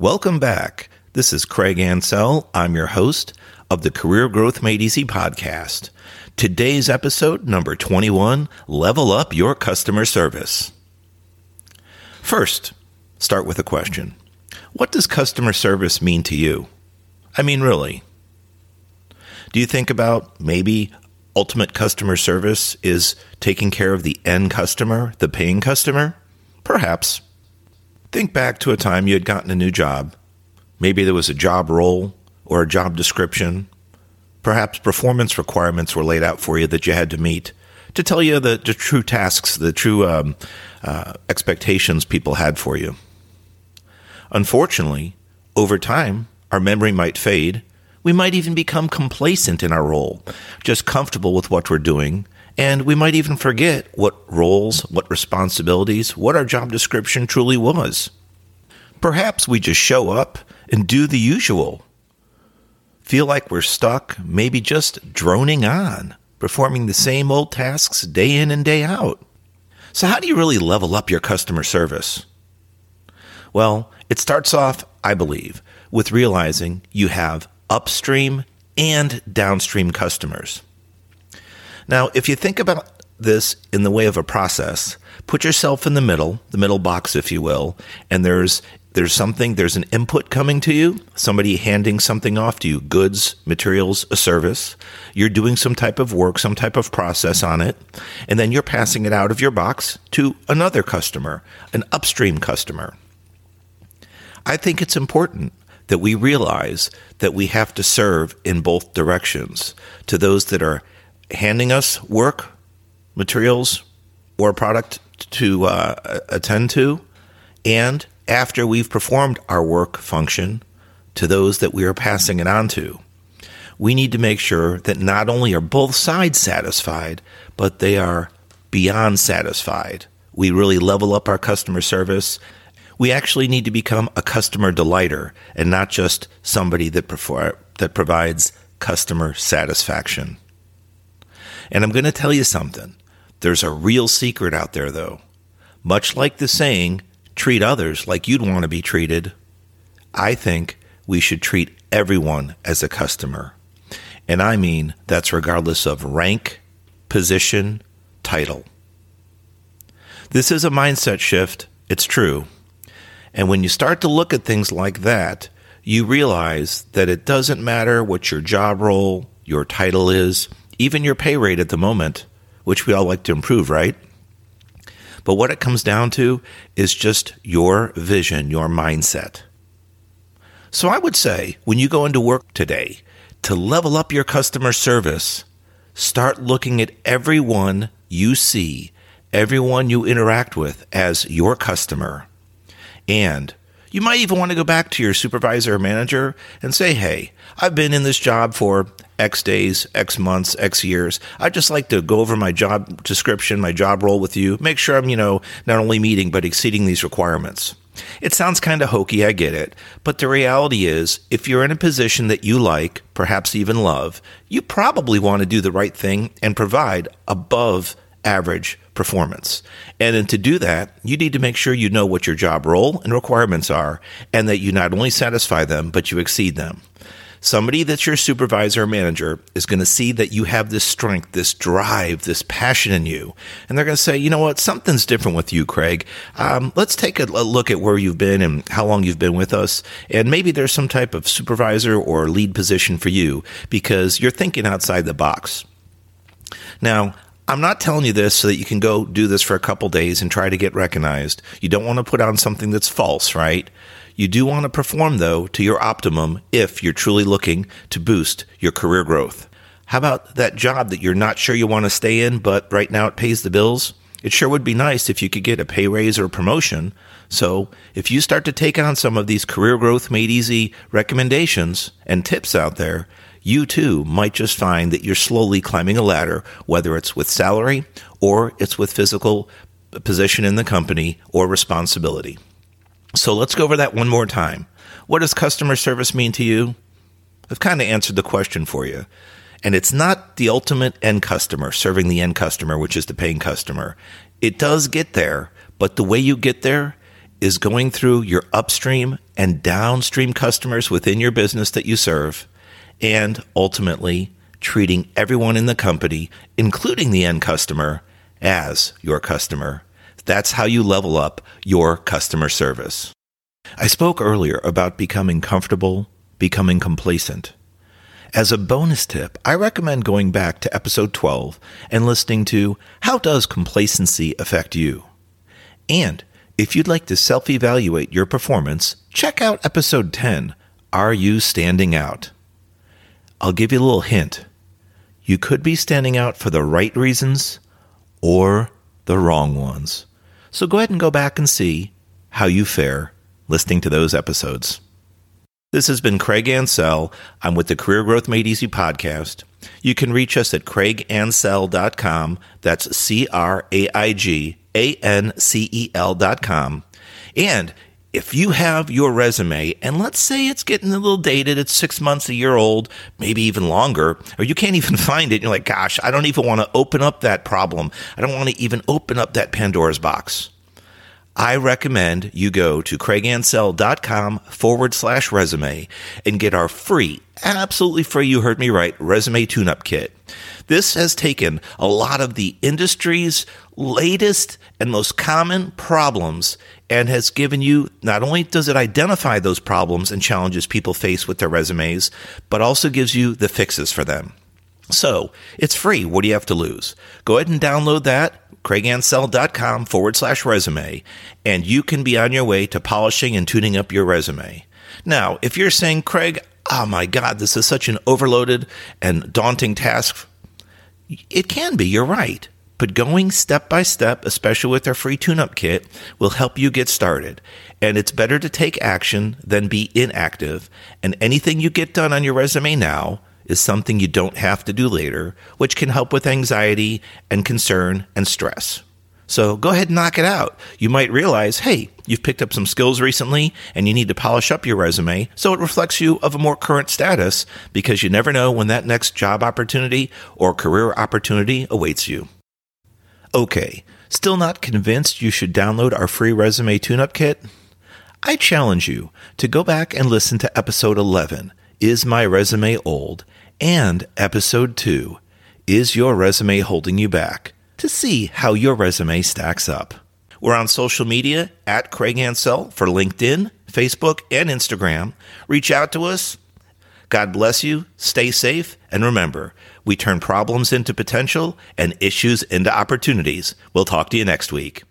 Welcome back. This is Craig Ancel. I'm your host of the Career Growth Made Easy podcast. Today's episode, number 21 Level Up Your Customer Service. First, start with a question What does customer service mean to you? I mean, really. Do you think about maybe ultimate customer service is taking care of the end customer, the paying customer? Perhaps. Think back to a time you had gotten a new job. Maybe there was a job role or a job description. Perhaps performance requirements were laid out for you that you had to meet to tell you the, the true tasks, the true um, uh, expectations people had for you. Unfortunately, over time, our memory might fade. We might even become complacent in our role, just comfortable with what we're doing, and we might even forget what roles, what responsibilities, what our job description truly was. Perhaps we just show up and do the usual. Feel like we're stuck, maybe just droning on, performing the same old tasks day in and day out. So, how do you really level up your customer service? Well, it starts off, I believe, with realizing you have upstream and downstream customers. Now, if you think about this in the way of a process, put yourself in the middle, the middle box, if you will, and there's there's something, there's an input coming to you, somebody handing something off to you, goods, materials, a service. You're doing some type of work, some type of process on it, and then you're passing it out of your box to another customer, an upstream customer. I think it's important that we realize that we have to serve in both directions to those that are handing us work, materials, or product to uh, attend to, and after we've performed our work function to those that we are passing it on to. We need to make sure that not only are both sides satisfied, but they are beyond satisfied. We really level up our customer service. We actually need to become a customer delighter and not just somebody that, prefer, that provides customer satisfaction. And I'm going to tell you something. There's a real secret out there, though. Much like the saying, treat others like you'd want to be treated, I think we should treat everyone as a customer. And I mean that's regardless of rank, position, title. This is a mindset shift, it's true. And when you start to look at things like that, you realize that it doesn't matter what your job role, your title is, even your pay rate at the moment, which we all like to improve, right? But what it comes down to is just your vision, your mindset. So I would say when you go into work today, to level up your customer service, start looking at everyone you see, everyone you interact with as your customer. And you might even want to go back to your supervisor or manager and say, hey, I've been in this job for X days, X months, X years. I'd just like to go over my job description, my job role with you, make sure I'm, you know, not only meeting, but exceeding these requirements. It sounds kind of hokey, I get it. But the reality is, if you're in a position that you like, perhaps even love, you probably want to do the right thing and provide above average performance. And then to do that, you need to make sure you know what your job role and requirements are and that you not only satisfy them, but you exceed them. Somebody that's your supervisor or manager is going to see that you have this strength, this drive, this passion in you. And they're going to say, you know what, something's different with you, Craig. Um, let's take a, a look at where you've been and how long you've been with us. And maybe there's some type of supervisor or lead position for you because you're thinking outside the box. Now, I'm not telling you this so that you can go do this for a couple days and try to get recognized. You don't want to put on something that's false, right? You do want to perform, though, to your optimum if you're truly looking to boost your career growth. How about that job that you're not sure you want to stay in, but right now it pays the bills? It sure would be nice if you could get a pay raise or promotion. So, if you start to take on some of these career growth made easy recommendations and tips out there, you too might just find that you're slowly climbing a ladder, whether it's with salary or it's with physical position in the company or responsibility. So let's go over that one more time. What does customer service mean to you? I've kind of answered the question for you. And it's not the ultimate end customer, serving the end customer, which is the paying customer. It does get there, but the way you get there is going through your upstream and downstream customers within your business that you serve, and ultimately treating everyone in the company, including the end customer, as your customer. That's how you level up your customer service. I spoke earlier about becoming comfortable, becoming complacent. As a bonus tip, I recommend going back to episode 12 and listening to How Does Complacency Affect You? And if you'd like to self evaluate your performance, check out episode 10 Are You Standing Out? I'll give you a little hint. You could be standing out for the right reasons or the wrong ones. So go ahead and go back and see how you fare listening to those episodes. This has been Craig Ancel. I'm with the Career Growth Made Easy podcast. You can reach us at craigancel.com. That's C R A I G A N C E L.com. And if you have your resume and let's say it's getting a little dated, it's six months, a year old, maybe even longer, or you can't even find it, you're like, gosh, I don't even want to open up that problem. I don't want to even open up that Pandora's box. I recommend you go to craigancel.com forward slash resume and get our free, absolutely free, you heard me right, resume tune up kit. This has taken a lot of the industry's latest and most common problems and has given you not only does it identify those problems and challenges people face with their resumes, but also gives you the fixes for them. So it's free. What do you have to lose? Go ahead and download that craigancel.com forward slash resume, and you can be on your way to polishing and tuning up your resume. Now, if you're saying, Craig, oh my God, this is such an overloaded and daunting task, it can be, you're right. But going step by step, especially with our free tune up kit, will help you get started. And it's better to take action than be inactive. And anything you get done on your resume now is something you don't have to do later, which can help with anxiety and concern and stress. So go ahead and knock it out. You might realize, hey, you've picked up some skills recently and you need to polish up your resume so it reflects you of a more current status because you never know when that next job opportunity or career opportunity awaits you. Okay, still not convinced you should download our free resume tune up kit? I challenge you to go back and listen to episode 11 Is My Resume Old? And episode 2 Is Your Resume Holding You Back? to see how your resume stacks up. We're on social media at Craig Ancel for LinkedIn, Facebook, and Instagram. Reach out to us. God bless you, stay safe, and remember, we turn problems into potential and issues into opportunities. We'll talk to you next week.